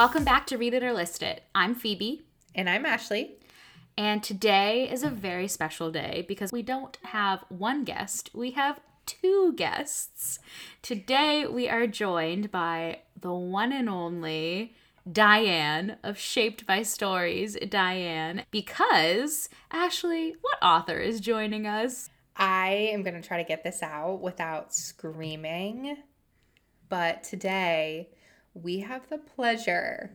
Welcome back to Read It or List It. I'm Phoebe. And I'm Ashley. And today is a very special day because we don't have one guest, we have two guests. Today we are joined by the one and only Diane of Shaped by Stories, Diane, because Ashley, what author is joining us? I am going to try to get this out without screaming. But today we have the pleasure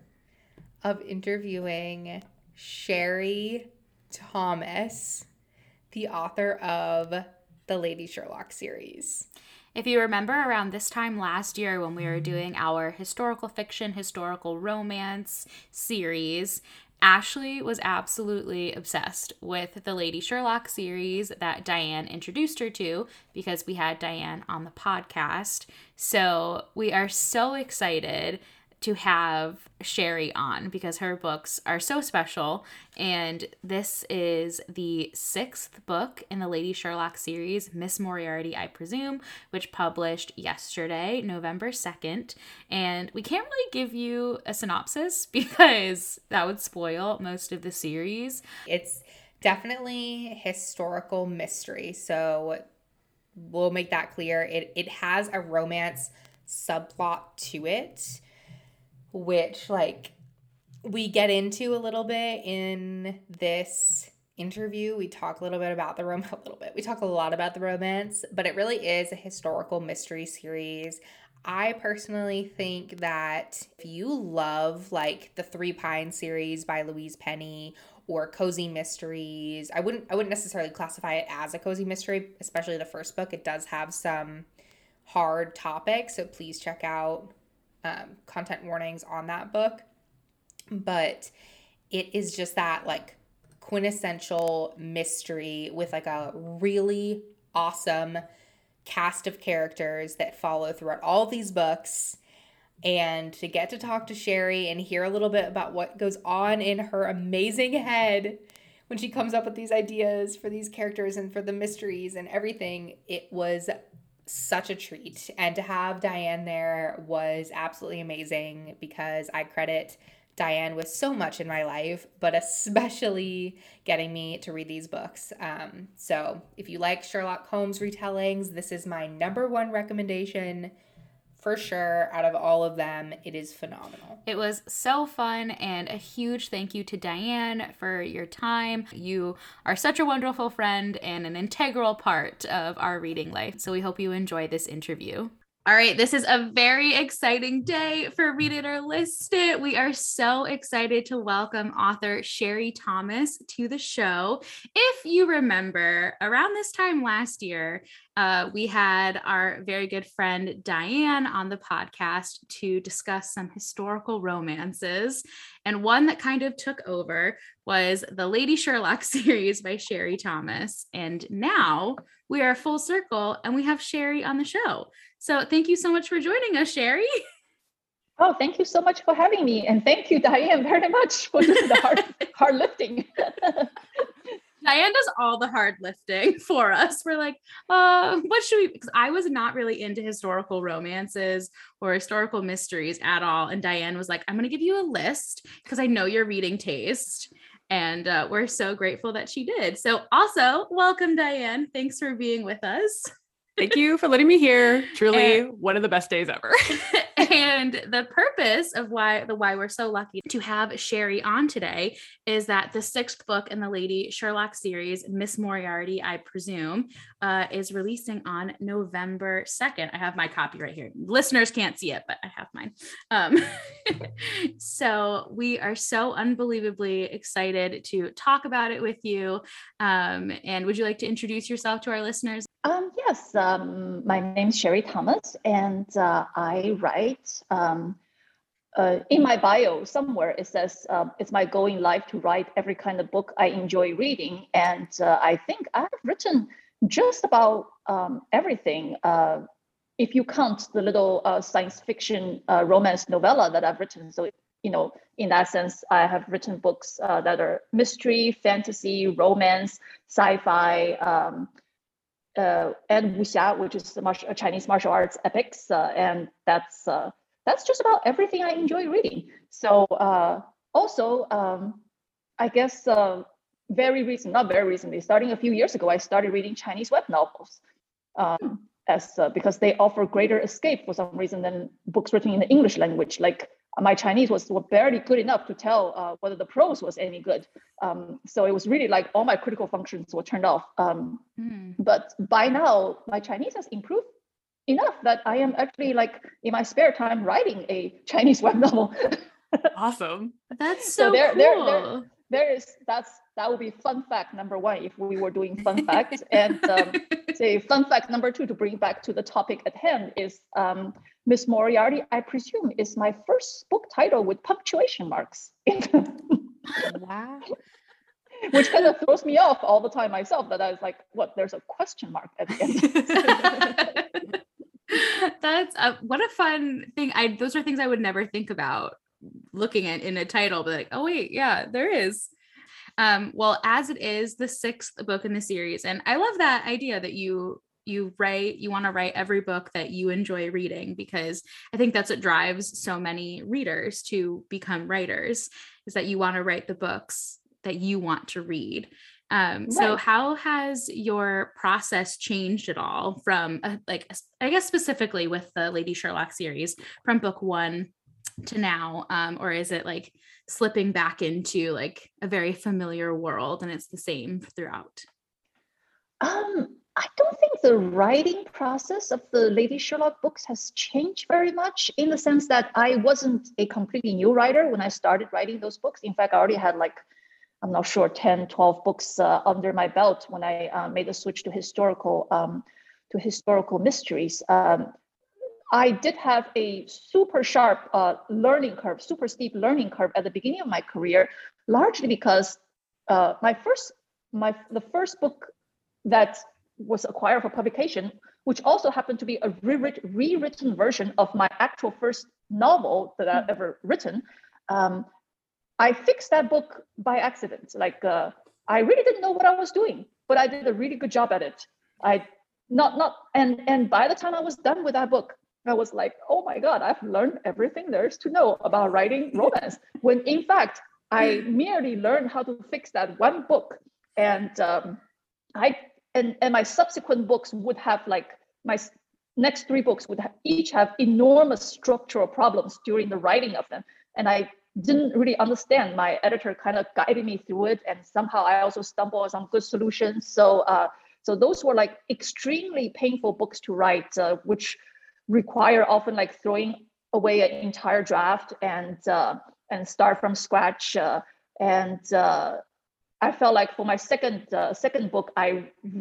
of interviewing Sherry Thomas, the author of the Lady Sherlock series. If you remember around this time last year when we were doing our historical fiction, historical romance series, Ashley was absolutely obsessed with the Lady Sherlock series that Diane introduced her to because we had Diane on the podcast. So we are so excited to have Sherry on because her books are so special. And this is the sixth book in the Lady Sherlock series, Miss Moriarty, I presume, which published yesterday, November 2nd. And we can't really give you a synopsis because that would spoil most of the series. It's definitely historical mystery. So we'll make that clear. It, it has a romance subplot to it which like we get into a little bit in this interview. We talk a little bit about the romance, a little bit. We talk a lot about the romance, but it really is a historical mystery series. I personally think that if you love like the Three Pine series by Louise Penny or cozy mysteries, I wouldn't I wouldn't necessarily classify it as a cozy mystery, especially the first book. It does have some hard topics, so please check out um, content warnings on that book, but it is just that like quintessential mystery with like a really awesome cast of characters that follow throughout all these books. And to get to talk to Sherry and hear a little bit about what goes on in her amazing head when she comes up with these ideas for these characters and for the mysteries and everything, it was such a treat. And to have Diane there was absolutely amazing because I credit Diane with so much in my life, but especially getting me to read these books. Um, so if you like Sherlock Holmes retellings, this is my number one recommendation for sure. Out of all of them, it is phenomenal. It was so fun, and a huge thank you to Diane for your time. You are such a wonderful friend and an integral part of our reading life. So we hope you enjoy this interview. All right, this is a very exciting day for Read It or List It. We are so excited to welcome author Sherry Thomas to the show. If you remember, around this time last year, uh, we had our very good friend Diane on the podcast to discuss some historical romances. And one that kind of took over was the Lady Sherlock series by Sherry Thomas. And now we are full circle and we have Sherry on the show. So thank you so much for joining us, Sherry. Oh, thank you so much for having me. And thank you, Diane, very much for the hard, hard lifting. Diane does all the hard lifting for us. We're like, uh, what should we? Because I was not really into historical romances or historical mysteries at all. And Diane was like, I'm going to give you a list because I know your reading taste. And uh, we're so grateful that she did. So, also, welcome, Diane. Thanks for being with us. Thank you for letting me here. Truly and, one of the best days ever. and the purpose of why the why we're so lucky to have Sherry on today is that the sixth book in the Lady Sherlock series, Miss Moriarty, I presume, uh, is releasing on November 2nd. I have my copy right here. Listeners can't see it, but I have mine. Um, so we are so unbelievably excited to talk about it with you. Um, and would you like to introduce yourself to our listeners? Um, yes, um, my name is Sherry Thomas, and uh, I write. Um, uh, in my bio somewhere it says uh, it's my goal in life to write every kind of book I enjoy reading, and uh, I think I've written just about um, everything. Uh, if you count the little uh, science fiction romance novella that I've written, so you know, in that sense, I have written books that are mystery, fantasy, romance, sci-fi. Uh, and wuxia, which is martial, Chinese martial arts epics, uh, and that's uh, that's just about everything I enjoy reading. So uh, also, um, I guess uh, very recent, not very recently, starting a few years ago, I started reading Chinese web novels. Um, as uh, because they offer greater escape for some reason than books written in the English language. Like my Chinese was barely good enough to tell uh, whether the prose was any good. Um, so it was really like all my critical functions were turned off. Um, mm. But by now, my Chinese has improved enough that I am actually like in my spare time writing a Chinese web novel. awesome. That's so, so there, cool. There, there, there is that's that would be fun fact number one if we were doing fun facts and um, say fun fact number two to bring back to the topic at hand is um, miss moriarty i presume is my first book title with punctuation marks wow. Which kind of throws me off all the time myself that i was like what there's a question mark at the end. That's a, what a fun thing. I those are things i would never think about looking at in a title but like oh wait yeah there is. Um, well, as it is the sixth book in the series, and I love that idea that you you write you want to write every book that you enjoy reading because i think that's what drives so many readers to become writers is that you want to write the books that you want to read um, right. so how has your process changed at all from uh, like i guess specifically with the lady sherlock series from book one to now um, or is it like slipping back into like a very familiar world and it's the same throughout? Um, I don't think the writing process of the Lady Sherlock books has changed very much in the sense that I wasn't a completely new writer when I started writing those books. In fact, I already had like, I'm not sure, 10, 12 books uh, under my belt when I uh, made the switch to historical um, to historical mysteries. Um, I did have a super sharp uh, learning curve, super steep learning curve at the beginning of my career, largely because uh, my first, my the first book that was acquired for publication, which also happened to be a rewritten, rewritten version of my actual first novel that I've ever written. Um, I fixed that book by accident. Like uh, I really didn't know what I was doing, but I did a really good job at it. I not not and and by the time I was done with that book, I was like, oh my God, I've learned everything there is to know about writing romance. when in fact, I merely learned how to fix that one book. And um, I and, and my subsequent books would have like my next three books would have, each have enormous structural problems during the writing of them. And I didn't really understand. My editor kind of guided me through it. And somehow I also stumbled on some good solutions. So uh, so those were like extremely painful books to write, uh, which require often like throwing away an entire draft and uh, and start from scratch. Uh, and uh, I felt like for my second uh, second book, I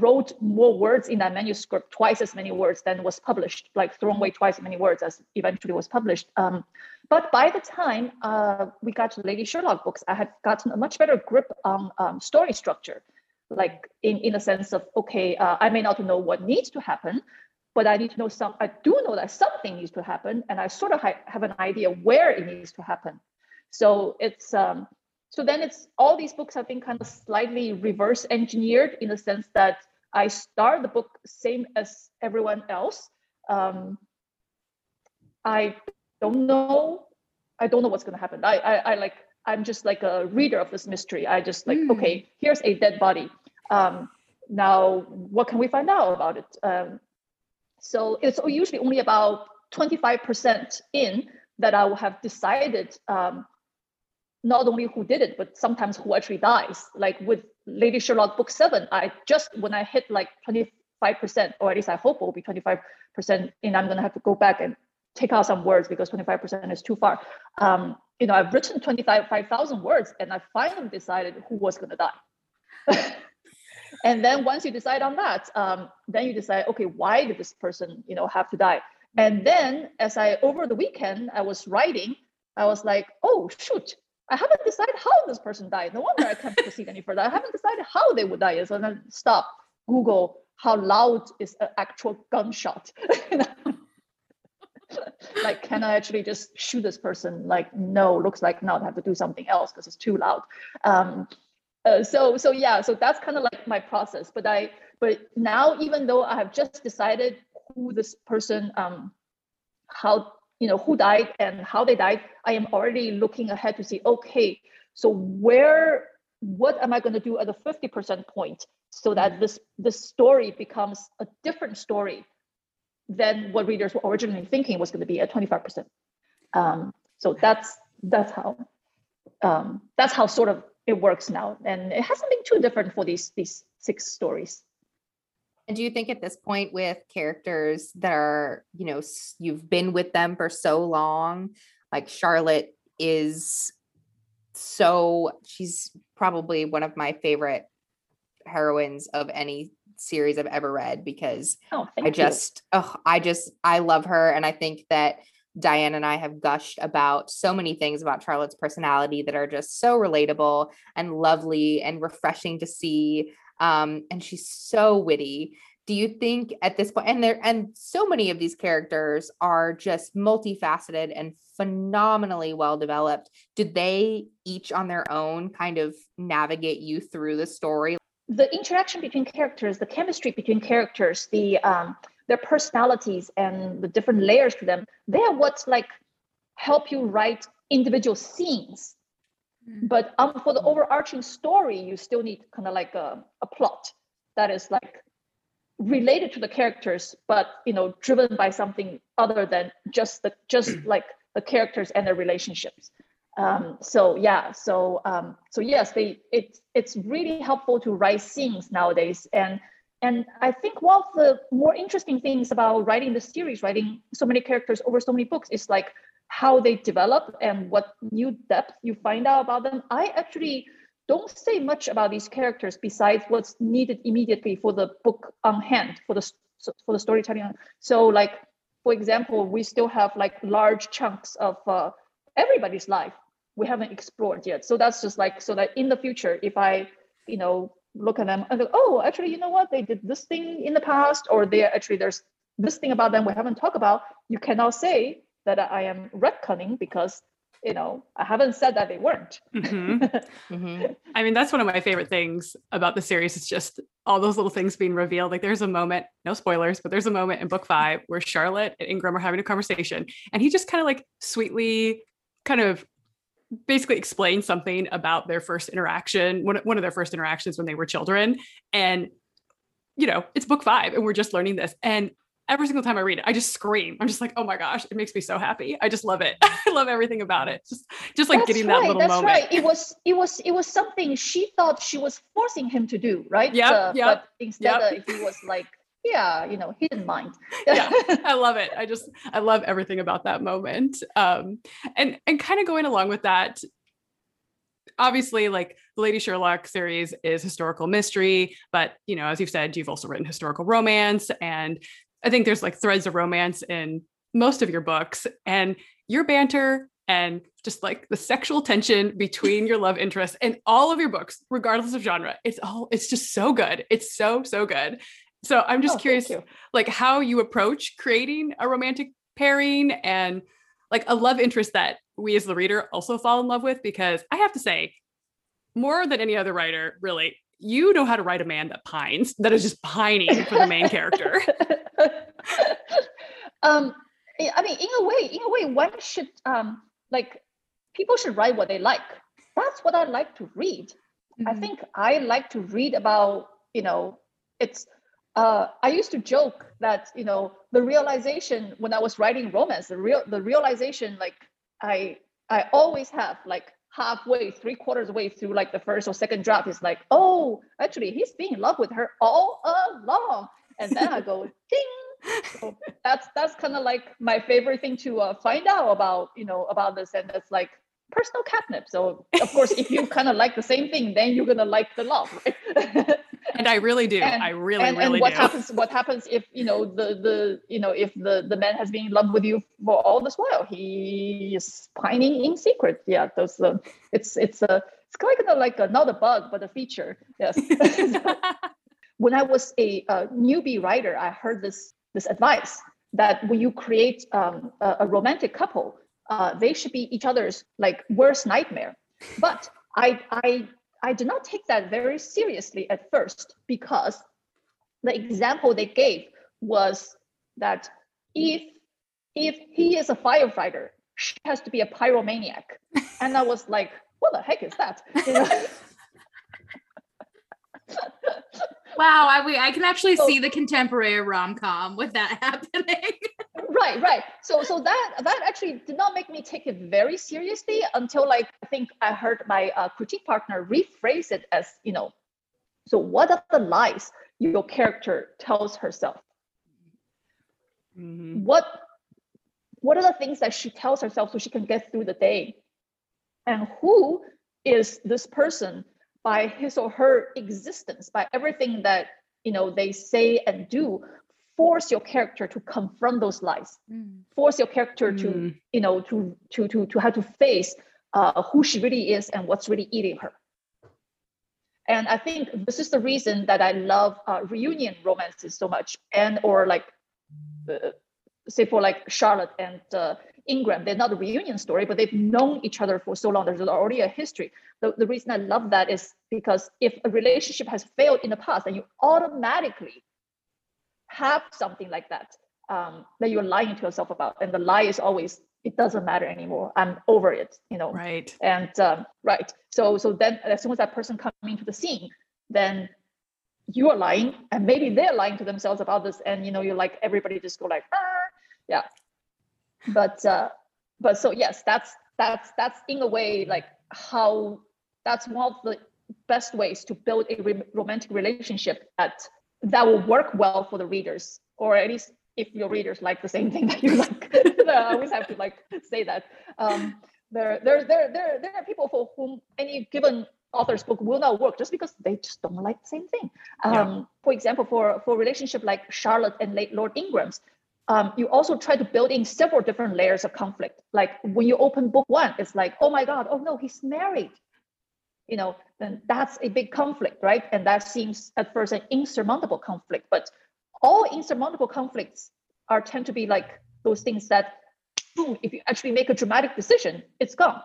wrote more words in that manuscript, twice as many words than was published, like thrown away twice as many words as eventually was published. Um, but by the time uh, we got to Lady Sherlock books, I had gotten a much better grip on um, story structure like in, in a sense of okay uh, i may not know what needs to happen but I need to know some, I do know that something needs to happen and I sort of ha- have an idea where it needs to happen. So it's, um, so then it's all these books have been kind of slightly reverse engineered in the sense that I start the book same as everyone else. Um, I don't know, I don't know what's going to happen. I, I, I like, I'm just like a reader of this mystery. I just like, mm. okay, here's a dead body. Um, now, what can we find out about it? Um, so it's usually only about 25% in that I will have decided um, not only who did it, but sometimes who actually dies. Like with Lady Sherlock book seven, I just when I hit like 25%, or at least I hope it will be 25% and I'm gonna have to go back and take out some words because 25% is too far. Um, you know, I've written 25,000 words and I finally decided who was gonna die. and then once you decide on that um, then you decide okay why did this person you know have to die and then as i over the weekend i was writing i was like oh shoot i haven't decided how this person died. No wonder i can't proceed any further. I haven't decided how they would die. So then stop. Google how loud is an actual gunshot. Like can i actually just shoot this person? Like no looks like not. I have to do something else because it's too loud. Um, uh, so so yeah so that's kind of like my process. But i but now even though i have just decided who this person um how you know who died and how they died i am already looking ahead to see okay so where what am i going to do at the 50% point so that this this story becomes a different story than what readers were originally thinking was going to be at 25% um, so that's that's how um, that's how sort of it works now. And it hasn't been too different for these these six stories and do you think at this point with characters that are, you know, you've been with them for so long, like Charlotte is so she's probably one of my favorite heroines of any series I've ever read because oh, I just oh, I just I love her. And I think that Diane and I have gushed about so many things about Charlotte's personality that are just so relatable and lovely and refreshing to see um, and she's so witty. Do you think at this point and there and so many of these characters are just multifaceted and phenomenally well developed. Do they each on their own kind of navigate you through the story? The interaction between characters the chemistry between characters the um their personalities and the different layers to them they are what's like help you write individual scenes Mm. But um, for the overarching story, you still need kind of like a, a plot that is like related to the characters, but you know, driven by something other than just the just like the characters and their relationships. Um, so yeah, so um, so yes, they it's it's really helpful to write scenes nowadays, and and I think one of the more interesting things about writing the series, writing so many characters over so many books, is like how they develop and what new depth you find out about them. I actually don't say much about these characters besides what's needed immediately for the book on hand for the for the storytelling. So, like for example, we still have like large chunks of uh, everybody's life we haven't explored yet. So that's just like so that in the future, if I you know look at them and go, oh, actually, you know what, they did this thing in the past, or they actually there's this thing about them we haven't talked about. You cannot say that I am retconning because you know I haven't said that they weren't. Mm-hmm. mm-hmm. I mean, that's one of my favorite things about the series. It's just all those little things being revealed. Like there's a moment, no spoilers, but there's a moment in book five where Charlotte and Ingram are having a conversation, and he just kind of like sweetly, kind of basically explains something about their first interaction, one, one of their first interactions when they were children. And you know, it's book five, and we're just learning this. And every single time I read it, I just scream. I'm just like, oh my gosh, it makes me so happy. I just love it. I love everything about it. Just just like that's getting right, that little that's moment. That's right. It was it was it was something she thought she was forcing him to do, right? Yeah. Uh, yep, but instead yep. uh, he was like, yeah, you know, he didn't mind. yeah, I love it. I just I love everything about that moment. Um and and kind of going along with that, obviously like the lady sherlock series is historical mystery but you know as you've said you've also written historical romance and I think there's like threads of romance in most of your books and your banter and just like the sexual tension between your love interests in all of your books, regardless of genre. It's all it's just so good. It's so, so good. So I'm just oh, curious like how you approach creating a romantic pairing and like a love interest that we as the reader also fall in love with because I have to say more than any other writer really you know how to write a man that pines that is just pining for the main character. Um i mean in a way in a way one should um like people should write what they like. That's what i like to read. Mm-hmm. i think i like to read about you know it's uh, I used to joke that you know the realization when I was writing romance, the real the realization like I I always have like halfway, three quarters way through like the first or second draft is like, oh, actually he's been in love with her all along. And then I go, ding. So that's that's kind of like my favorite thing to uh, find out about, you know, about this. And it's like personal catnip. So of course, if you kind of like the same thing, then you're gonna like the love, right? and I really do. And, I really, and, really and what do. happens? What happens if you know the the you know if the the man has been in love with you for all this while? He is pining in secret. Yeah, those. Uh, it's it's a uh, it's kind of like a, not a bug but a feature. Yes. when I was a, a, newbie writer, I heard this this advice that when you create um, a, a, romantic couple, uh, they should be each other's like worst nightmare. But I I I did not take that very seriously at first because the example they gave was that if if he is a firefighter, she has to be a pyromaniac. and I was like, what the heck is that? You know? wow, I, I can actually so, see the contemporary rom com with that happening. right, right. So, so that that actually did not make me take it very seriously until like I think I heard my uh, critique partner rephrase it as you know. So, what are the lies your character tells herself? Mm-hmm. What what are the things that she tells herself so she can get through the day? And who is this person by his or her existence, by everything that you know they say and do, force your character to confront those lies, mm. force your character mm. to you know to to to to have to face uh, who she really is and what's really eating her. And I think this is the reason that I love uh, reunion romances so much, and or like, uh, say for like Charlotte and uh, Ingram, they're not a reunion story, but they've known each other for so long. There's already a history. The, the reason I love that is because if a relationship has failed in the past, then you automatically have something like that um, that you're lying to yourself about. And the lie is always, it doesn't matter anymore. I'm over it, you know? Right. And um, right. So, so then as soon as that person comes into the scene, then you are lying and maybe they're lying to themselves about this. And, you know, you're like, everybody just go like, ah, yeah but uh, but so yes, that's that's that's in a way like how that's one of the best ways to build a re- romantic relationship that that will work well for the readers, or at least if your readers like the same thing that you like. I always have to like say that. Um, there, there, there, there, there are people for whom any given author's book will not work just because they just don't like the same thing. Um, yeah. For example, for for relationship like Charlotte and late Lord Ingram's, um, you also try to build in several different layers of conflict. Like when you open book one, it's like, oh my God, oh no, he's married. You know, then that's a big conflict, right? And that seems at first an insurmountable conflict. But all insurmountable conflicts are tend to be like those things that, boom, if you actually make a dramatic decision, it's gone.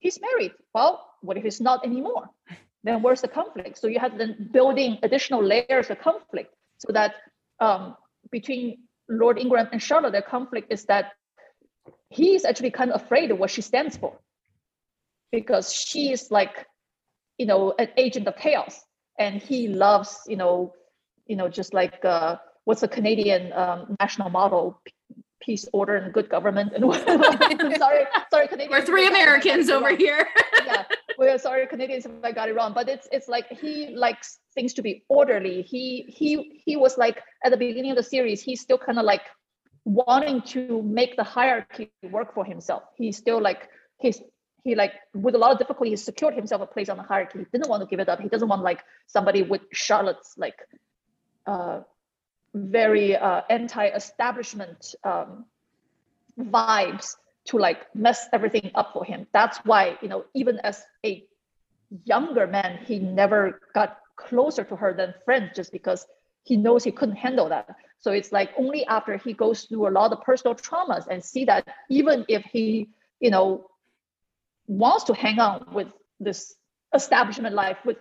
He's married. Well, what if he's not anymore? Then where's the conflict? So you have then building additional layers of conflict so that um, between Lord Ingram and Charlotte, their conflict is that he's actually kind of afraid of what she stands for because she is like, you know, an agent of chaos, and he loves, you know, you know, just like uh, what's the Canadian um, national model, peace, order, and good government. And sorry, sorry, Canadian. We're three Americans over here. yeah, we're sorry, Canadians, if I got it wrong. But it's it's like he likes things to be orderly. He he he was like at the beginning of the series, he's still kind of like wanting to make the hierarchy work for himself. He's still like he's he like with a lot of difficulty he secured himself a place on the hierarchy. He didn't want to give it up. He doesn't want like somebody with Charlotte's like uh very uh, anti-establishment um, vibes to like mess everything up for him. That's why you know even as a younger man, he never got closer to her than friends just because he knows he couldn't handle that. So it's like only after he goes through a lot of personal traumas and see that even if he, you know, wants to hang on with this establishment life with,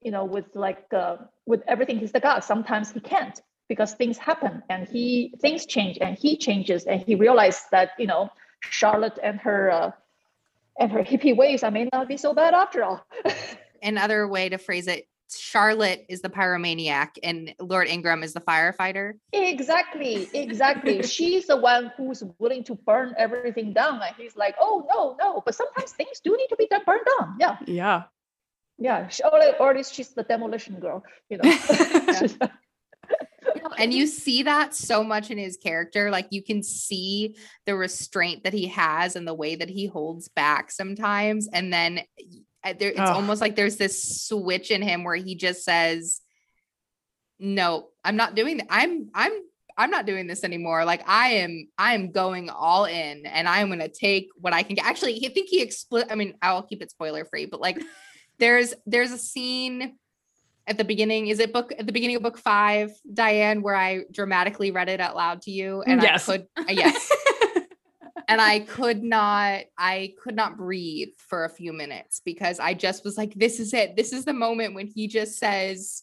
you know, with like uh, with everything he's the god, sometimes he can't because things happen and he things change and he changes and he realized that you know Charlotte and her uh, and her hippie ways I may not be so bad after all. Another way to phrase it, Charlotte is the pyromaniac and Lord Ingram is the firefighter. Exactly, exactly. She's the one who's willing to burn everything down, and he's like, "Oh no, no!" But sometimes things do need to be burned down. Yeah. Yeah. Yeah. Or, or at least she's the demolition girl. You know. and you see that so much in his character like you can see the restraint that he has and the way that he holds back sometimes and then uh, there it's oh. almost like there's this switch in him where he just says no i'm not doing that i'm i'm i'm not doing this anymore like i am i am going all in and i'm going to take what i can get actually i think he expl i mean i'll keep it spoiler free but like there's there's a scene at the beginning is it book at the beginning of book five diane where i dramatically read it out loud to you and yes. i could uh, yes and i could not i could not breathe for a few minutes because i just was like this is it this is the moment when he just says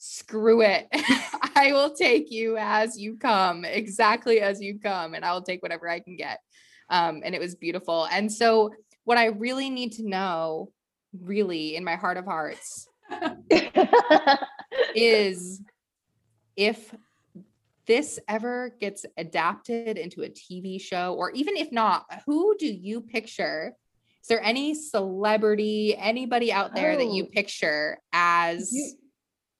screw it. I will take you as you come, exactly as you come, and I will take whatever I can get. Um, and it was beautiful. And so, what I really need to know, really in my heart of hearts, is if this ever gets adapted into a TV show, or even if not, who do you picture? Is there any celebrity, anybody out there that you Oh. picture as? You-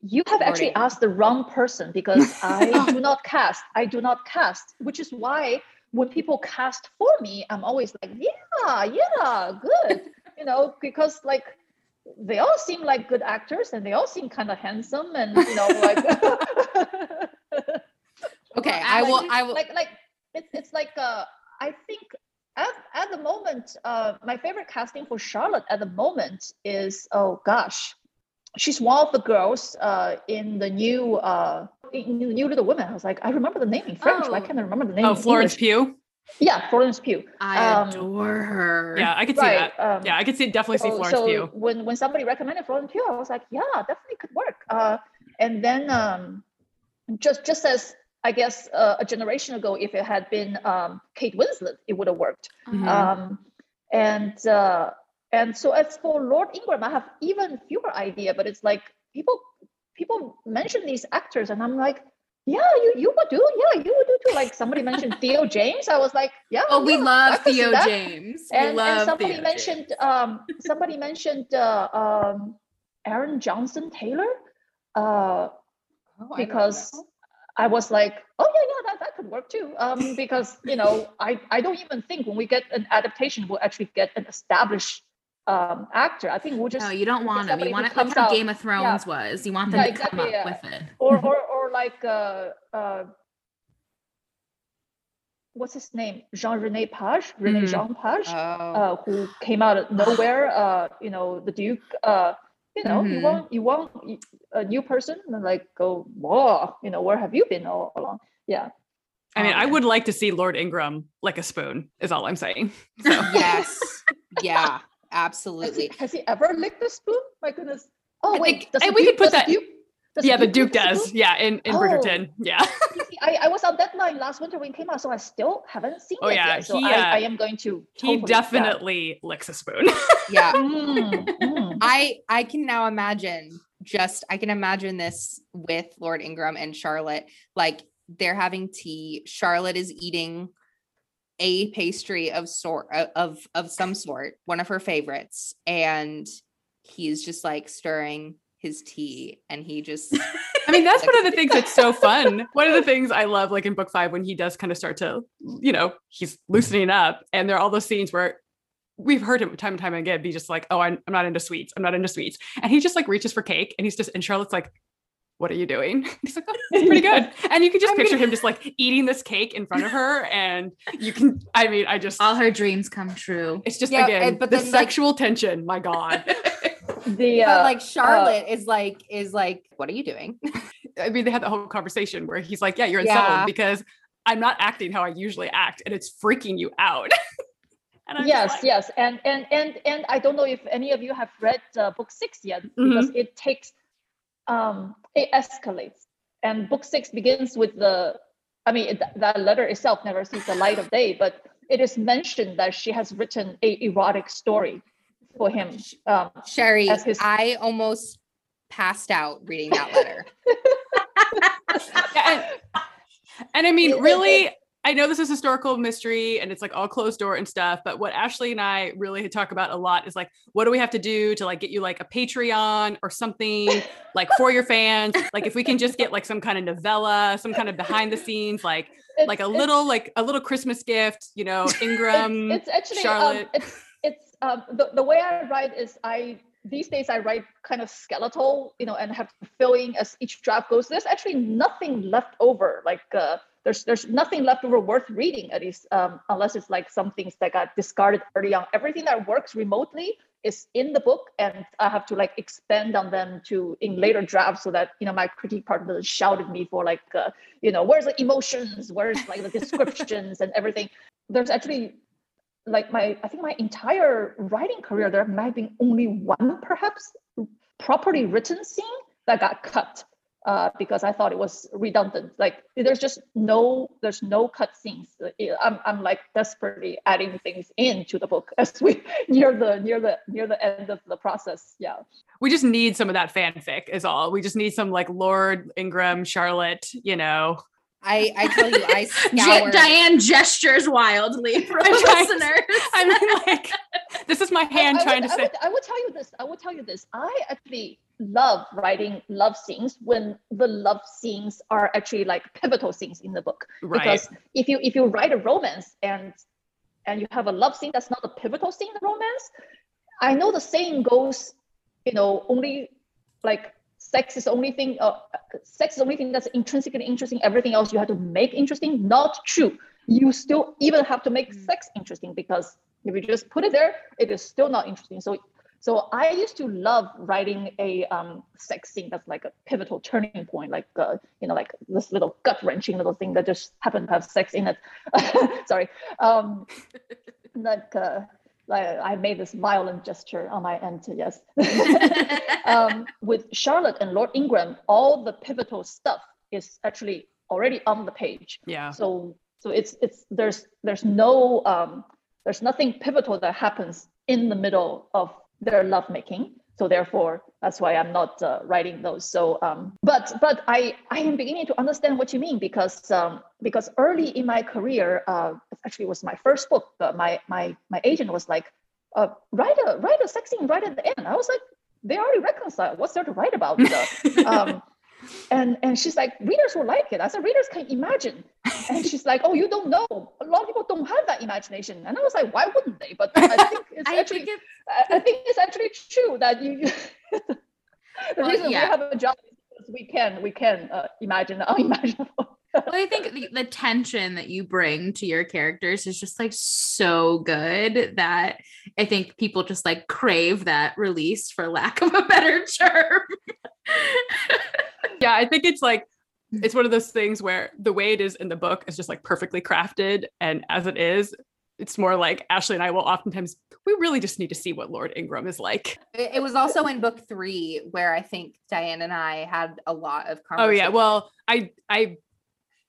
You have actually asked the wrong person because I do not cast. I do not cast, which is why when people cast for me, I'm always like, yeah, yeah, good. You know, because like they all seem like good actors and they all seem kind of handsome and you know like okay, I will. I will. like like it's it's like uh I think at, at the moment uh my favorite casting for Charlotte at the moment is oh gosh she's one of the girls uh in the new uh in the new little women I was like I remember the name in French Oh. can't i remember the name Oh, Florence. Pugh. Yeah Florence Pugh I Um, adore her. Yeah, I could see right that. um, Yeah, I could see definitely see so, Florence so Pugh. when when somebody recommended Florence Pugh, I was like, yeah, definitely could work. Uh, and then um, just just as I guess uh, a generation ago, if it had been um, Kate Winslet, it would have worked. Mhm. Um, and uh, and so as for Lord Ingram, I have even fewer idea, but it's like people people mention these actors, and I'm like. Yeah, you, you would do. Yeah, you would do too. Like somebody mentioned Theo James. I was like, yeah. Oh, we yeah, I love Theo that James. We and, love and somebody Theo mentioned James. um somebody mentioned uh, um Aaron Johnson Taylor uh Oh, because know. I was like oh yeah yeah that, that could work too um because you know I I don't even think when we get an adaptation we'll actually get an established um actor I think we'll just No, you don't want them. You want it like how Game of Thrones was. You want them Yeah, to come up yeah. with it. or or or like uh uh what's his name Jean Regé Page Regé Mhm. Jean Page Oh, uh, who came out of nowhere. Uh, you know, the Duke. Uh, you know, you Mhm. want you want a new person, and like go, whoa, you know, where have you been all along? Yeah, I mean, Oh, I would like to see Lord Ingram like a spoon, is all I'm saying. So yes, yeah, has absolutely. he, has he ever licked a spoon? My goodness. Oh I wait, think- and we could put that- Duke- does yeah, the Duke does. spoon? Yeah, in, in Oh. Bridgerton. Yeah. I, I was on deadline last winter when it came out, so I still haven't seen Oh, it yeah, yet. So he, I, uh, I am going to. He totally- yeah. definitely licks a spoon. Yeah, Mm, mm. I I can now imagine just I can imagine this with Lord Ingram and Charlotte. Like they're having tea. Charlotte is eating a pastry of sort of of some sort, one of her favorites, and he's just like stirring his tea, and he just I mean, that's one of the things that's so fun. One of the things I love, like in book five, when he does kind of start to, you know, he's loosening up, and there are all those scenes where we've heard him time and time again be just like, "Oh, I'm, I'm not into sweets. I'm not into sweets," and he just like reaches for cake, and he's just, and Charlotte's like, "What are you doing?" He's like, "Oh, it's pretty good," and you can just I picture mean- him just like eating this cake in front of her, and you can, I mean, I just, All her dreams come true. it's just Yeah, again but the then, like- sexual tension. My God. The but uh, like Charlotte is like is like, what are you doing? I mean, they had the whole conversation where he's like, "Yeah, you're unsettled Yeah. because I'm not acting how I usually act, and it's freaking you out." and yes like, yes and and and and i don't know if any of you have read uh, book six yet Mm-hmm. because it takes um it escalates and book six begins with the i mean it, that letter itself never sees the light of day but it is mentioned that she has written a erotic story for him um Sherry, his- I almost passed out reading that letter. And, and I mean, It- it- really, I know this is historical mystery and it's like all closed door and stuff, but what Ashley and I really talk about a lot is like, what do we have to do to like get you like a Patreon or something like for your fans? Like if we can just get like some kind of novella, some kind of behind the scenes, like it's- like a little like a little Christmas gift, you know, Ingram. it's, it's actually Charlotte. um, it's it's um, the, the way I write is I these days I write kind of skeletal, you know, and have to fill in as each draft goes. There's actually nothing left over. Like uh, there's there's nothing left over worth reading at least, um, unless it's like some things that got discarded early on. Everything that works remotely is in the book, and I have to like expand on them to in later drafts so that you know my critique part doesn't shout at me for like uh, you know where's the emotions, where's like the descriptions and everything. There's actually like my i think my entire writing career there might have been only one perhaps properly written scene that got cut uh, because I thought it was redundant. Like there's just no there's no cut scenes. I'm I'm like desperately adding things into the book as we near the near the near the end of the process. Yeah. We just need some of that fanfic is all. We just need some like Lord Ingram, Charlotte, you know. I, I tell you, I scoured. Diane gestures wildly for I'm trying- listeners. I mean, like, this is my hand I, I trying would, to I say. would, I would tell you this. I will tell you this. I actually love writing love scenes when the love scenes are actually like pivotal scenes in the book. Right. Because if you if you write a romance and and you have a love scene that's not a pivotal scene in the romance, I know the saying goes, you know, only like sex is the only thing. Uh, sex is the only thing that's intrinsically interesting. Everything else you have to make interesting. Not true. You still even have to make sex interesting because if you just put it there, it is still not interesting. So so I used to love writing a um, sex scene that's like a pivotal turning point, like uh, you know, like this little gut wrenching little thing that just happened to have sex in it. Sorry, um, like uh, I made this violent gesture on my end. to Yes, um, with Charlotte and Lord Ingram, all the pivotal stuff is actually already on the page. yeah. So so it's it's there's there's no um, there's nothing pivotal that happens in the middle of their lovemaking. So therefore, that's why I'm not uh, writing those. So, um, but but I I am beginning to understand what you mean because um, because early in my career, uh, actually it was my first book. Uh, my my my agent was like, uh, write a write a sex scene right at the end. I was like, they already reconciled. What's there to write about? um, and and she's like, readers will like it. I said, readers can imagine. And she's like, oh, you don't know. A lot of people don't have that imagination. And I was like, why wouldn't they? But I think it's I actually, think it, I I think it's actually true that you. the Well, reason yeah. we have a job is because we can we can uh, imagine the unimaginable. well, I think the, the tension that you bring to your characters is just like so good that I think people just like crave that release for lack of a better term. Yeah, I think it's like it's one of those things where the way it is in the book is just like perfectly crafted, and as it is, it's more like Ashley and I will oftentimes we really just need to see what Lord Ingram is like. It was also in book three where I think Diane and I had a lot of conversations. Oh yeah, well, I I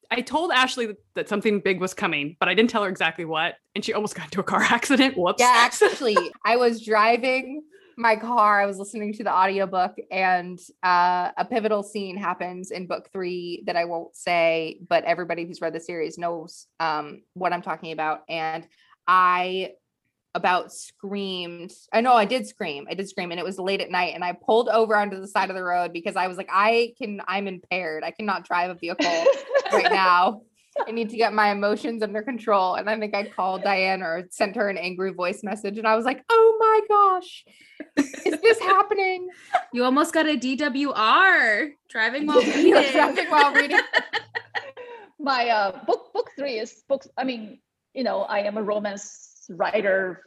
I told Ashley that something big was coming, but I didn't tell her exactly what, and she almost got into a car accident. Whoops. Yeah, actually, I was driving my car. I was listening to the audiobook, and uh, a pivotal scene happens in book three that I won't say, but everybody who's read the series knows um, what I'm talking about. And I about screamed. I know I did scream. I did scream, and it was late at night. And I pulled over onto the side of the road because I was like, I can. I'm impaired. I cannot drive a vehicle right now. I need to get my emotions under control. And I think I called Diane or sent her an angry voice message. And I was like, oh my gosh, is this happening? You almost got a DWR driving while reading. Driving while reading. my uh, book book three is books. I mean, you know, I am a romance writer.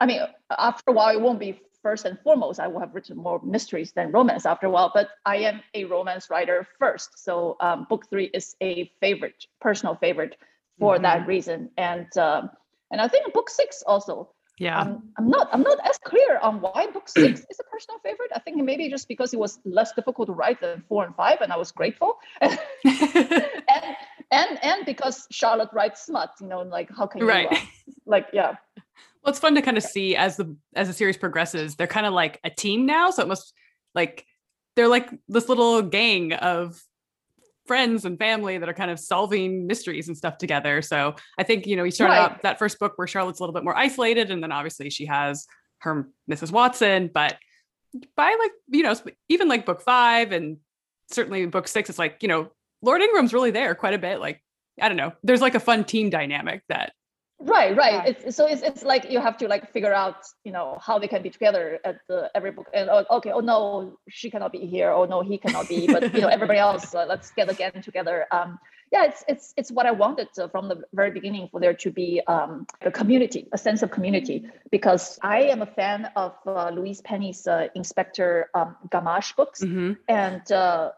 I mean, after a while, it won't be first and foremost. I will have written more mysteries than romance after a while, but I am a romance writer first. So um, book three is a favorite, personal favorite for that reason. And um, and I think book six also. Yeah. Um, I'm not I'm not as clear on why book six is a personal favorite. I think maybe just because it was less difficult to write than four and five, and I was grateful. and and and because Charlotte writes smut, you know, like how can you Right. uh, like yeah. Well, it's fun to kind of see as the as the series progresses. They're kind of like a team now, so it must like they're like this little gang of friends and family that are kind of solving mysteries and stuff together. So I think you know you started Right. out that first book where Charlotte's a little bit more isolated, and then obviously she has her Mrs. Watson. But by like you know even like book five and certainly book six, it's like you know Lord Ingram's really there quite a bit. Like I don't know, there's like a fun team dynamic that Right, right. Yeah. It's so it's it's like you have to like figure out, you know, how they can be together at the every book. And oh, okay, oh no, she cannot be here. Oh no, he cannot be. But you know, everybody else, uh, let's get again together. Um, yeah, it's it's it's what I wanted uh, from the very beginning for there to be um, a community, a sense of community, because I am a fan of uh, Louise Penny's uh, Inspector um, Gamache books, Mhm. and uh,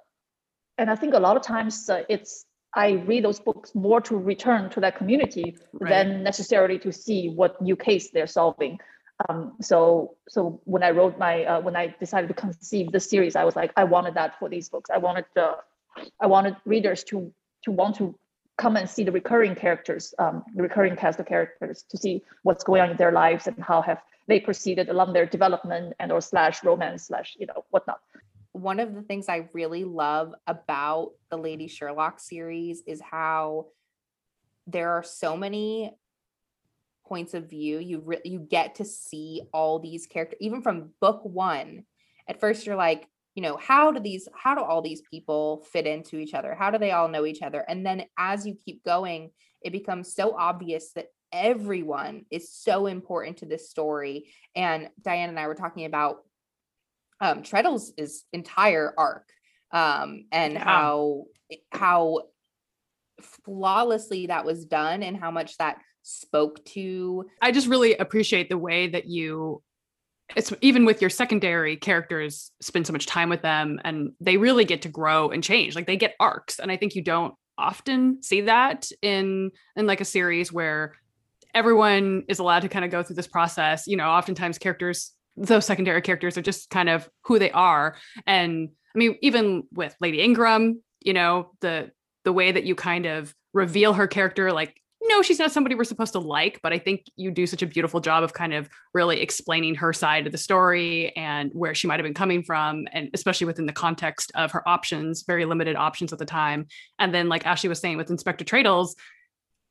and I think a lot of times uh, it's I read those books more to return to that community Right. than necessarily to see what new case they're solving. Um, so so when I wrote my uh, when I decided to conceive the series, I was like, I wanted that for these books. I wanted the I wanted readers to to want to come and see the recurring characters, um, the recurring cast of characters, to see what's going on in their lives and how have they proceeded along their development and or slash romance slash you know whatnot. One of the things I really love about the Lady Sherlock series is how there are so many points of view. You re- you get to see all these characters, even from book one. At first, you're like, you know, how do these, how do all these people fit into each other? How do they all know each other? And then as you keep going, it becomes so obvious that everyone is so important to this story. And Diane and I were talking about um, Treadle's is entire arc um, and yeah. how how flawlessly that was done and how much that spoke to. I just really appreciate the way that you it's even with your secondary characters spend so much time with them and they really get to grow and change like they get arcs and i think you don't often see that in in like a series where everyone is allowed to kind of go through this process you know oftentimes characters those secondary characters are just kind of who they are and i mean even with lady ingram you know the the way that you kind of reveal her character like no, she's not somebody we're supposed to like, but I think you do such a beautiful job of kind of really explaining her side of the story and where she might have been coming from, and especially within the context of her options, very limited options at the time. And then, like Ashley was saying with Inspector Treadles,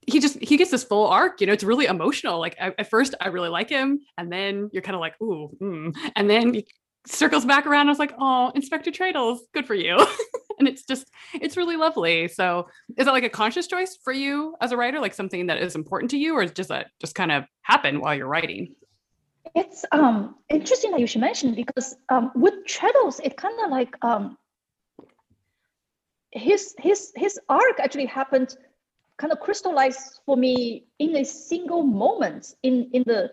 he just he gets this full arc you know it's really emotional. Like at first i really like him and then you're kind of like ooh mm. and then he circles back around i was like oh inspector Treadles, good for you. And it's just it's really lovely. So is that like a conscious choice for you as a writer? Like something that is important to you or does that just kind of happen while you're writing? It's um interesting that you should mention because um with Treadles it kind of like um his his his arc actually happened kind of crystallized for me in a single moment in in the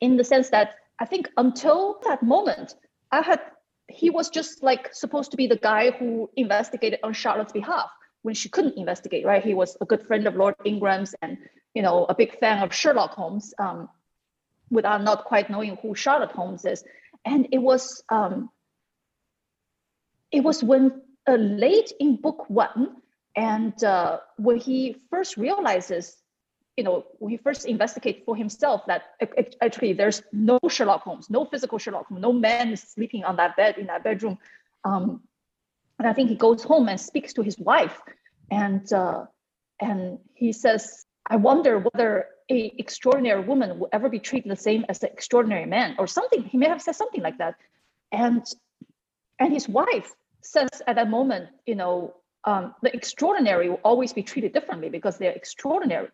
in the sense that I think until that moment I had he was just like supposed to be the guy who investigated on Charlotte's behalf when she couldn't investigate, right? He was a good friend of Lord Ingram's and you know a big fan of Sherlock Holmes, um, without not quite knowing who Charlotte Holmes is. And it was um, it was when uh, late in book one, and uh, when he first realizes you know, when he first investigates for himself that actually there's no Sherlock Holmes, no physical Sherlock Holmes, no man is sleeping on that bed in that bedroom. Um, and I think he goes home and speaks to his wife, and uh, and he says, "I wonder whether a extraordinary woman will ever be treated the same as an extraordinary man, or something." He may have said something like that, and and his wife says at that moment, you know, um, the extraordinary will always be treated differently because they're extraordinary.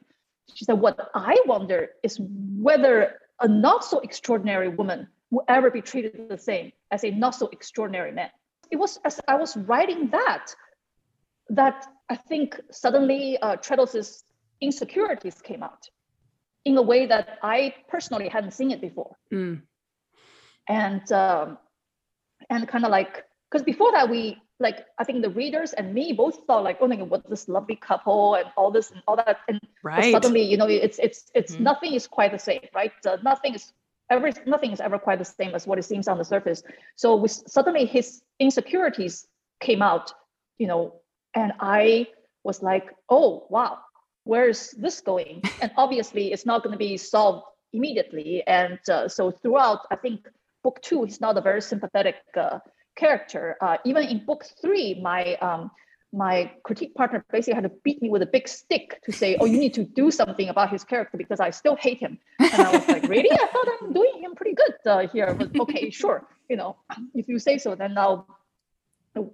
She said, What I wonder is whether a not so extraordinary woman will ever be treated the same as a not so extraordinary man. It was as I was writing that, that I think suddenly uh, Treadles's insecurities came out in a way that I personally hadn't seen it before. Mm. And um, and kind of like because before that we like I think the readers and me both thought like, oh my god, what this lovely couple and all this and all that, and right. suddenly you know it's it's it's mm-hmm. nothing is quite the same, right? Uh, nothing is every nothing is ever quite the same as what it seems on the surface. So we, suddenly his insecurities came out, you know, and I was like, oh wow, where's this going? and obviously, it's not going to be solved immediately. And uh, so throughout, I think book two is not a very sympathetic. Uh, character. Uh, even in book three, my um, my critique partner basically had to beat me with a big stick to say, "Oh, you need to do something about his character because I still hate him." And I was like, "Really? I thought I'm doing him pretty good uh, here." But okay, sure. You know, if you say so, then I'll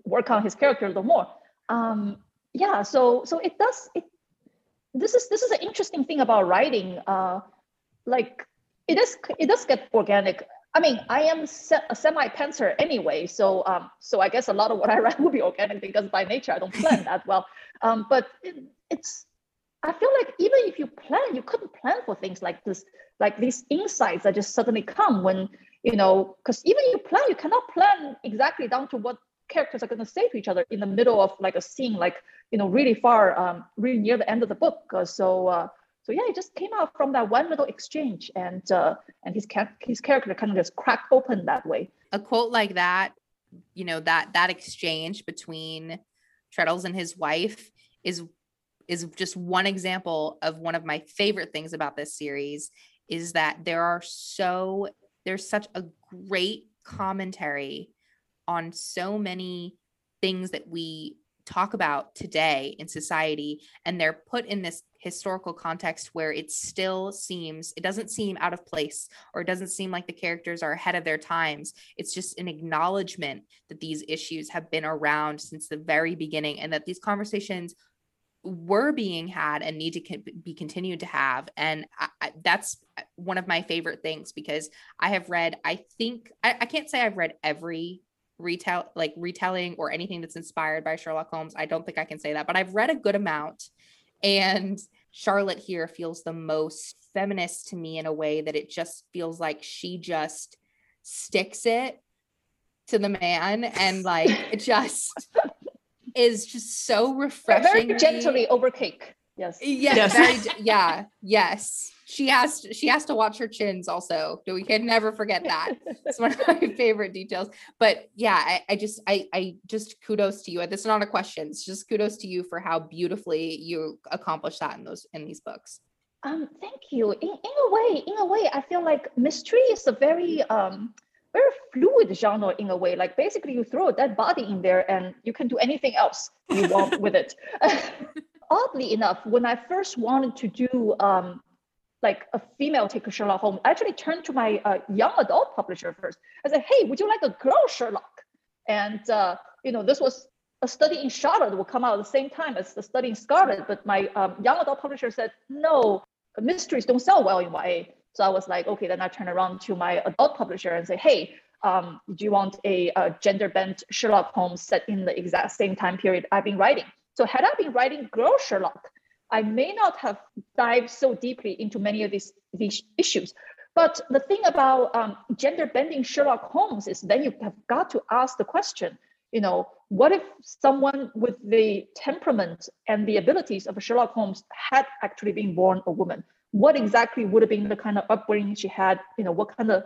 work on his character a little more. Um, yeah. So so it does. It this is this is an interesting thing about writing. Uh, like it does it does get organic I mean, I am se- a semi-pantser anyway, so um, so I guess a lot of what I write will be organic because by nature I don't plan that well. Um, but it, it's I feel like even if you plan, you couldn't plan for things like this, like these insights that just suddenly come when you know, because even you plan, you cannot plan exactly down to what characters are going to say to each other in the middle of like a scene, like you know, really far, um, really near the end of the book. Uh, so uh, so yeah, it just came out from that one little exchange, and uh, and his ca- his character kind of just cracked open that way. A quote like that, you know that that exchange between Treadles and his wife is is just one example of one of my favorite things about this series is that there are so there's such a great commentary on so many things that we talk about today in society and they're put in this historical context where it still seems it doesn't seem out of place or it doesn't seem like the characters are ahead of their times. It's just an acknowledgement that these issues have been around since the very beginning and that these conversations were being had and need to be continued to have. And I, I, that's one of my favorite things because i have read i think I, I can't say i've read every retell like retelling or anything that's inspired by Sherlock Holmes. I don't think I can say that, but I've read a good amount. And Charlotte here feels the most feminist to me in a way that it just feels like she just sticks it to the man and like it just is just so refreshing. Very gently over cake. Yes. Yeah. Yes. Very, yeah. Yes she has she has to watch her chins also. We can never forget that. It's one of my favorite details. But yeah I, I, just I, I just kudos to you. This is not a question. It's just kudos to you for how beautifully you accomplished that in those in these books. Um thank you. In, in a way in a way i feel like mystery is a very um very fluid genre in a way. Like basically you throw dead body in there and you can do anything else you want with it. Oddly enough when i first wanted to do um, like a female take a Sherlock Holmes, I actually turned to my uh, young adult publisher first. I said, hey, would you like a girl Sherlock? And, uh, you know, this was a study in Charlotte will come out at the same time as the study in Scarlet. But my um, young adult publisher said, no, mysteries don't sell well in YA. So I was like, okay, then I turn around to my adult publisher and say, hey, um, do you want a, a gender bent Sherlock Holmes set in the exact same time period I've been writing? So had I been writing girl Sherlock, I may not have dived so deeply into many of these, these issues. But the thing about um, gender bending Sherlock Holmes is then you have got to ask the question, you know, what if someone with the temperament and the abilities of Sherlock Holmes had actually been born a woman? What exactly would have been the kind of upbringing she had? You know, what kind of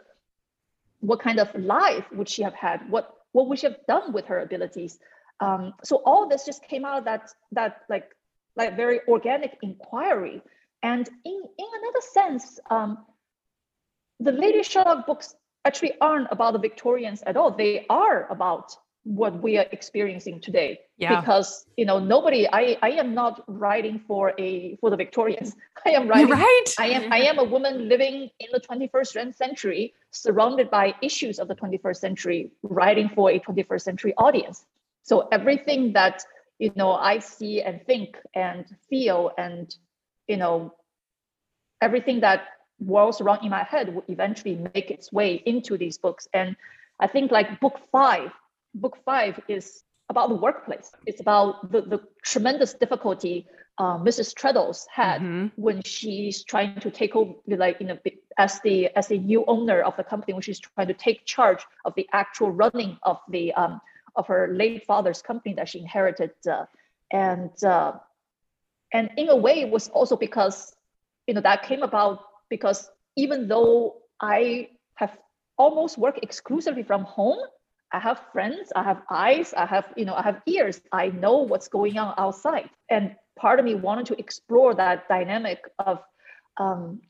what kind of life would she have had? What what would she have done with her abilities? Um, so all this just came out that that like like very organic inquiry. And in, in another sense, um, the Lady Sherlock books actually aren't about the Victorians at all. They are about what we are experiencing today. Yeah. Because you know, nobody I, I am not writing for a for the Victorians. I am writing right. I am I am a woman living in the 21st century, surrounded by issues of the 21st century, writing for a 21st century audience. So everything that you know i see and think and feel and you know everything that whirls around in my head will eventually make its way into these books and i think like book five book five is about the workplace it's about the, the tremendous difficulty uh, mrs treadles had mm-hmm. when she's trying to take over like you know as the as the new owner of the company when she's trying to take charge of the actual running of the um, of her late father's company that she inherited, uh, and uh, and in a way it was also because you know that came about because even though I have almost worked exclusively from home, I have friends, I have eyes, I have you know I have ears. I know what's going on outside, and part of me wanted to explore that dynamic of um,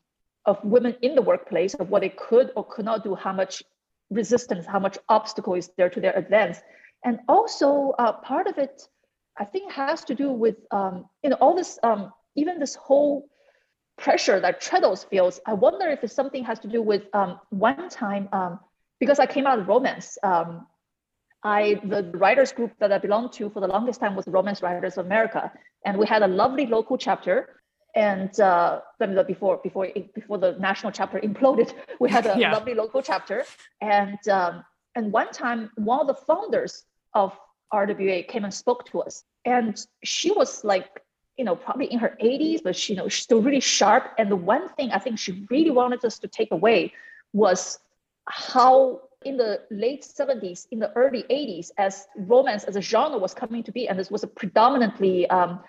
of women in the workplace, of what they could or could not do, how much resistance, how much obstacle is there to their advance, and also uh, part of it i think has to do with um, you know all this um, even this whole pressure that treadles feels i wonder if it's something has to do with um, one time um, because i came out of romance um, i the writers group that i belonged to for the longest time was romance writers of america and we had a lovely local chapter and uh, before before before the national chapter imploded, we had a yeah. lovely local chapter. And um, and one time, one of the founders of RWA came and spoke to us. And she was like, you know, probably in her 80s, but she, you know, she's still really sharp. And the one thing I think she really wanted us to take away was how in the late 70s, in the early 80s, as romance as a genre was coming to be, and this was a predominantly um,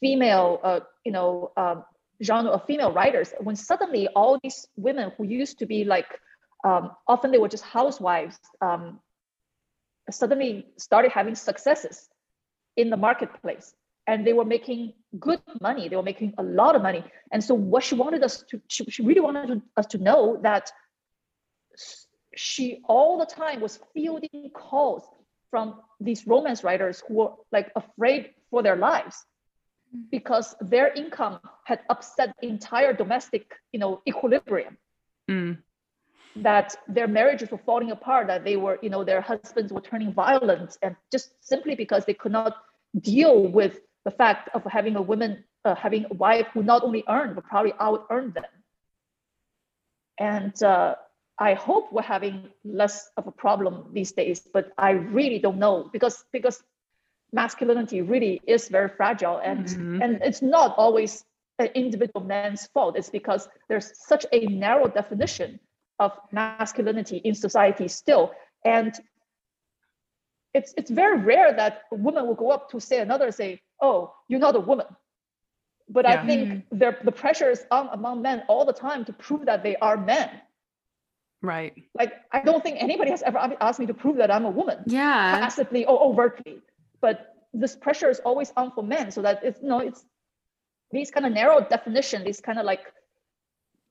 female, uh, you know, um, genre of female writers when suddenly all these women who used to be like um, often they were just housewives um, suddenly started having successes in the marketplace. And they were making good money. They were making a lot of money. And so what she wanted us to she, she really wanted to, us to know that she all the time was fielding calls from these romance writers who were like afraid for their lives because their income had upset the entire domestic you know equilibrium. Mm. That their marriages were falling apart that they were you know their husbands were turning violent and just simply because they could not deal with the fact of having a woman uh, having a wife who not only earned but probably out earned them and uh, i hope we're having less of a problem these days but i really don't know because because masculinity really is very fragile and mm-hmm. and it's not always an individual man's fault it's because there's such a narrow definition of masculinity in society still. And it's it's very rare that a woman will go up to say another say oh you're not a woman. But yeah. i think mm-hmm. there, the pressure is on among men all the time to prove that they are men. Right. Like i don't think anybody has ever asked me to prove that i'm a woman yeah. passively or overtly. But this pressure is always on for men so that it's you know it's these kind of narrow definition these kind of like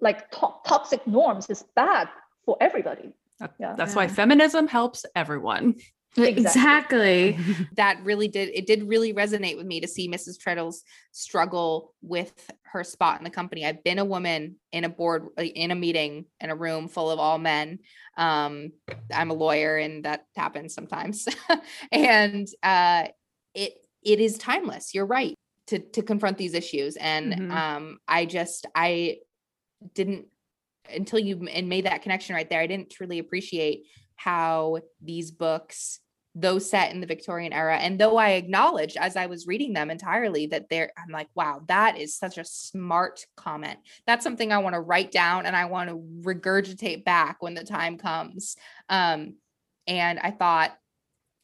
like to- toxic norms is bad for everybody yeah. that's yeah. why feminism helps everyone Exactly. that really did it did really resonate with me to see Mrs. Treadles struggle with her spot in the company. I've been a woman in a board in a meeting in a room full of all men. Um, I'm a lawyer and that happens sometimes. and uh, it it is timeless. You're right to to confront these issues. And mm-hmm. um, I just I didn't until you and made that connection right there. I didn't truly appreciate how these books those set in the Victorian era. And though I acknowledged as I was reading them entirely that they're, I'm like, wow, that is such a smart comment. That's something I want to write down and I want to regurgitate back when the time comes. Um, and I thought,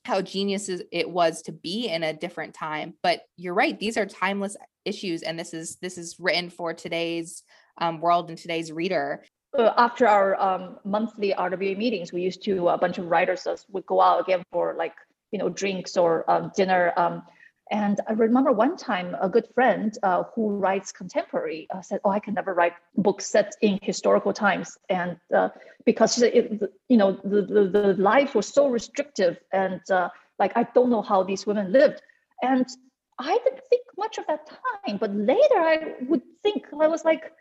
how genius it was to be in a different time but you're right these are timeless issues and this is this is written for today's um, world and today's reader uh, after our um, monthly RWA meetings, we used to a bunch of writers us would go out again for like you know drinks or um, dinner. Um, and I remember one time a good friend uh, who writes contemporary uh, said, "Oh, I can never write books set in historical times," and uh, because it, you know the, the, the life was so restrictive, and uh, like I don't know how these women lived, and I didn't think much of that time. But later, I would think I was like,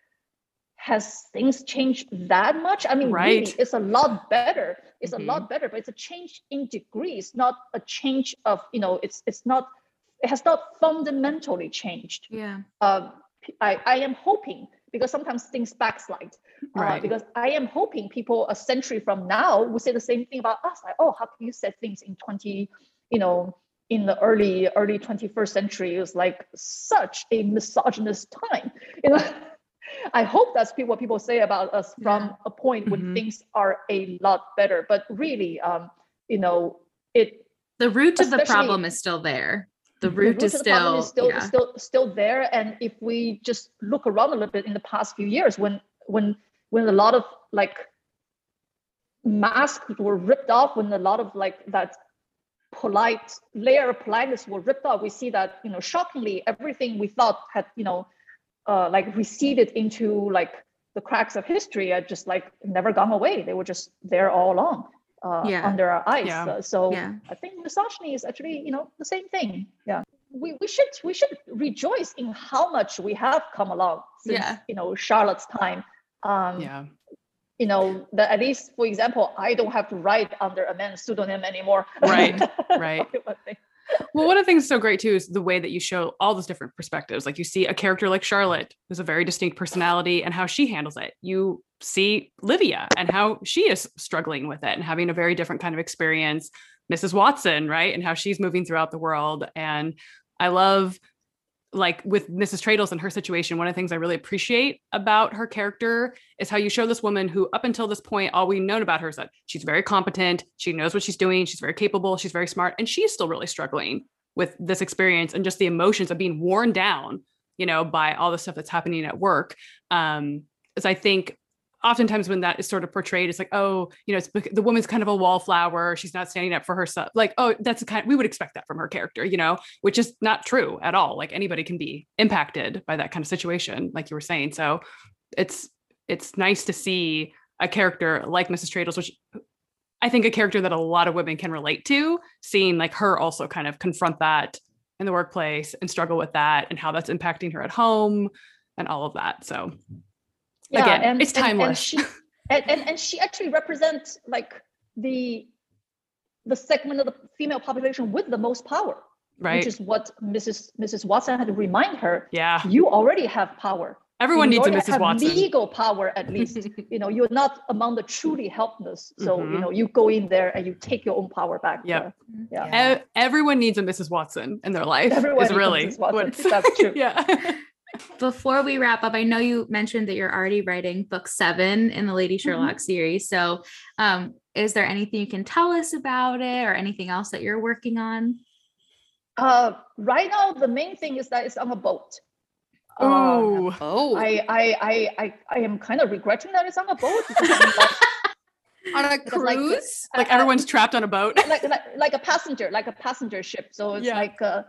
has things changed that much? I mean, right. really, it's a lot better. It's mm-hmm. a lot better, but it's a change in degrees, not a change of, you know, it's it's not, it has not fundamentally changed. Yeah. Um, I, I am hoping because sometimes things backslide. Uh, right. Uh, because I am hoping people a century from now will say the same thing about us. Like, oh, how can you say things in 20, you know, in the early early 21st century? It was like such a misogynist time. You know. I hope that's what people say about us from yeah. a point when mm-hmm. things are a lot better. But really, um, you know, it the root of the problem is still there. The root, the root is, still, is still yeah. still still there. And if we just look around a little bit in the past few years, when when when a lot of like masks were ripped off, when a lot of like that polite layer of politeness were ripped off, we see that you know shockingly everything we thought had you know uh, like receded into like the cracks of history had just like never gone away. They were just there all along uh, yeah. under our eyes. Yeah. Uh, so yeah. I think misogyny is actually, you know, the same thing. Yeah. We, we should we should rejoice in how much we have come along since yeah. you know Charlotte's time. Um, yeah. You know that at least, for example, I don't have to write under a man's pseudonym anymore. Right. Right well, one of the things so great too is the way that you show all those different perspectives. Like you see a character like Charlotte, who's a very distinct personality, and how she handles it. You see Livia and how she is struggling with it and having a very different kind of experience. Mrs. Watson, right, and how she's moving throughout the world. And I love like with Mrs. Treadles and her situation, one of the things I really appreciate about her character is how you show this woman who, up until this point, all we've known about her is that she's very competent, she knows what she's doing, she's very capable, she's very smart, and she's still really struggling with this experience and just the emotions of being worn down you know, by all the stuff that's happening at work. Um, as I think oftentimes when that is sort of portrayed, it's like, oh, you know, it's the woman's kind of a wallflower. She's not standing up for herself. Like, oh, that's a kind. We would expect that from her character, you know, which is not true at all. Like anybody can be impacted by that kind of situation, like you were saying. So it's it's nice to see a character like Mrs. Treadles, which I think a character that a lot of women can relate to, seeing like her also kind of confront that in the workplace and struggle with that and how that's impacting her at home and all of that. So yeah, again, and, it's timeless. And, she, and, and, and she actually represents like the the segment of the female population with the most power. Right. Which is what Mrs. Mrs. Watson had to remind her. Yeah. You already have power. Everyone needs a Mrs. Watson. Legal power, at least. you know, you're not among the truly helpless. So mm-hmm. you know, you go in there and you take your own power back. Yep. Yeah. yeah. E- everyone needs a Mrs. Watson in their life. Everyone is really what, That's true. yeah. Before we wrap up, I know you mentioned that you're already writing book seven in the Lady mm-hmm. Sherlock mm-hmm. series. So, um, is there anything you can tell us about it, or anything else that you're working on? Uh, right now, the main thing is that it's on a boat. Oh, oh! I, I, I, I, I am kind of regretting that it's on a boat. on a cruise, like, like uh, everyone's trapped on a boat, like, like like a passenger, like a passenger ship. So it's yeah. like, uh,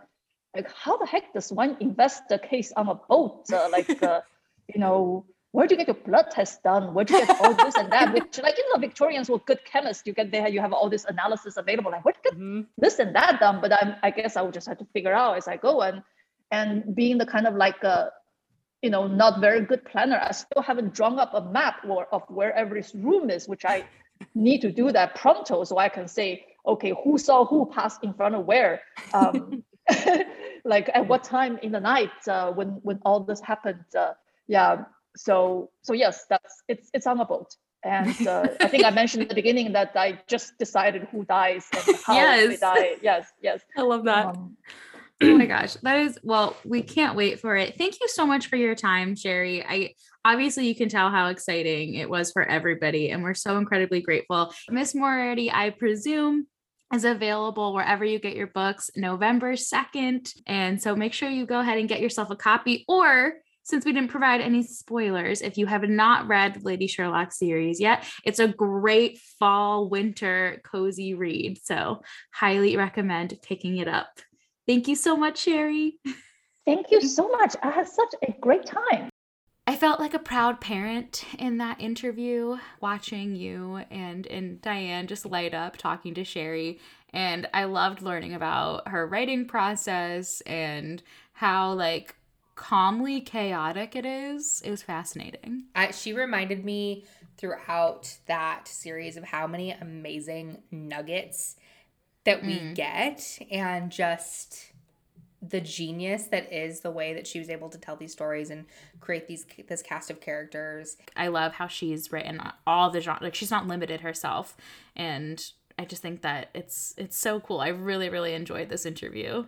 like how the heck does one invest the case on a boat? Uh, like, uh, you know, where do you get your blood test done? Where do you get all this and that? Which, like, you know, Victorians were good chemists. You get there, you have all this analysis available. Like, you get mm-hmm. this and that done? But I'm, I guess I would just have to figure out as I go. And and being the kind of like a you know not very good planner i still haven't drawn up a map or of where every room is which i need to do that pronto so i can say okay who saw who passed in front of where um, like at what time in the night uh, when when all this happened uh, yeah. So so yes that's it's it's on a boat. And uh, i think i mentioned at the beginning that i just decided who dies and how yes. they die. Yes yes. I love that. Um, oh my gosh that is well we can't wait for it. Thank you so much for your time sherry. I obviously you can tell how exciting it was for everybody and we're so incredibly grateful. Miss moriarty i presume is available wherever you get your books november 2nd and so make sure you go ahead and get yourself a copy or since we didn't provide any spoilers, if you have not read Lady Sherlock series yet, it's a great fall winter cozy read. So, highly recommend picking it up. Thank you so much, Sherry. Thank you so much. I had such a great time. I felt like a proud parent in that interview, watching you and and Diane just light up talking to Sherry. And I loved learning about her writing process and how like calmly chaotic it is. It was fascinating. She reminded me throughout that series of how many amazing nuggets that we mm. get and just the genius that is the way that she was able to tell these stories and create these this cast of characters. I love how she's written all the genre like she's not limited herself and I just think that it's it's so cool. I really really enjoyed this interview.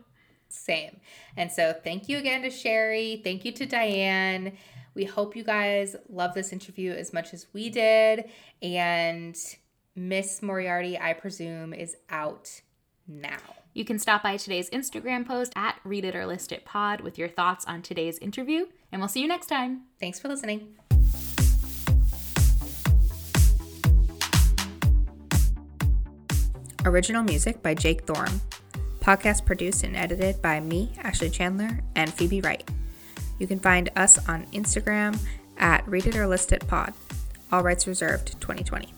Same. And so thank you again to Sherry. Thank you to Diane. We hope you guys love this interview as much as we did and Miss Moriarty, I presume, is out now. You can stop by today's Instagram post at Read It or List It Pod with your thoughts on today's interview, and we'll see you next time. Thanks for listening. Original music by Jake Thorne. Podcast produced and edited by me, Ashley Chandler, and Phoebe Wright. You can find us on Instagram at Read It or List It Pod. All rights reserved 2020.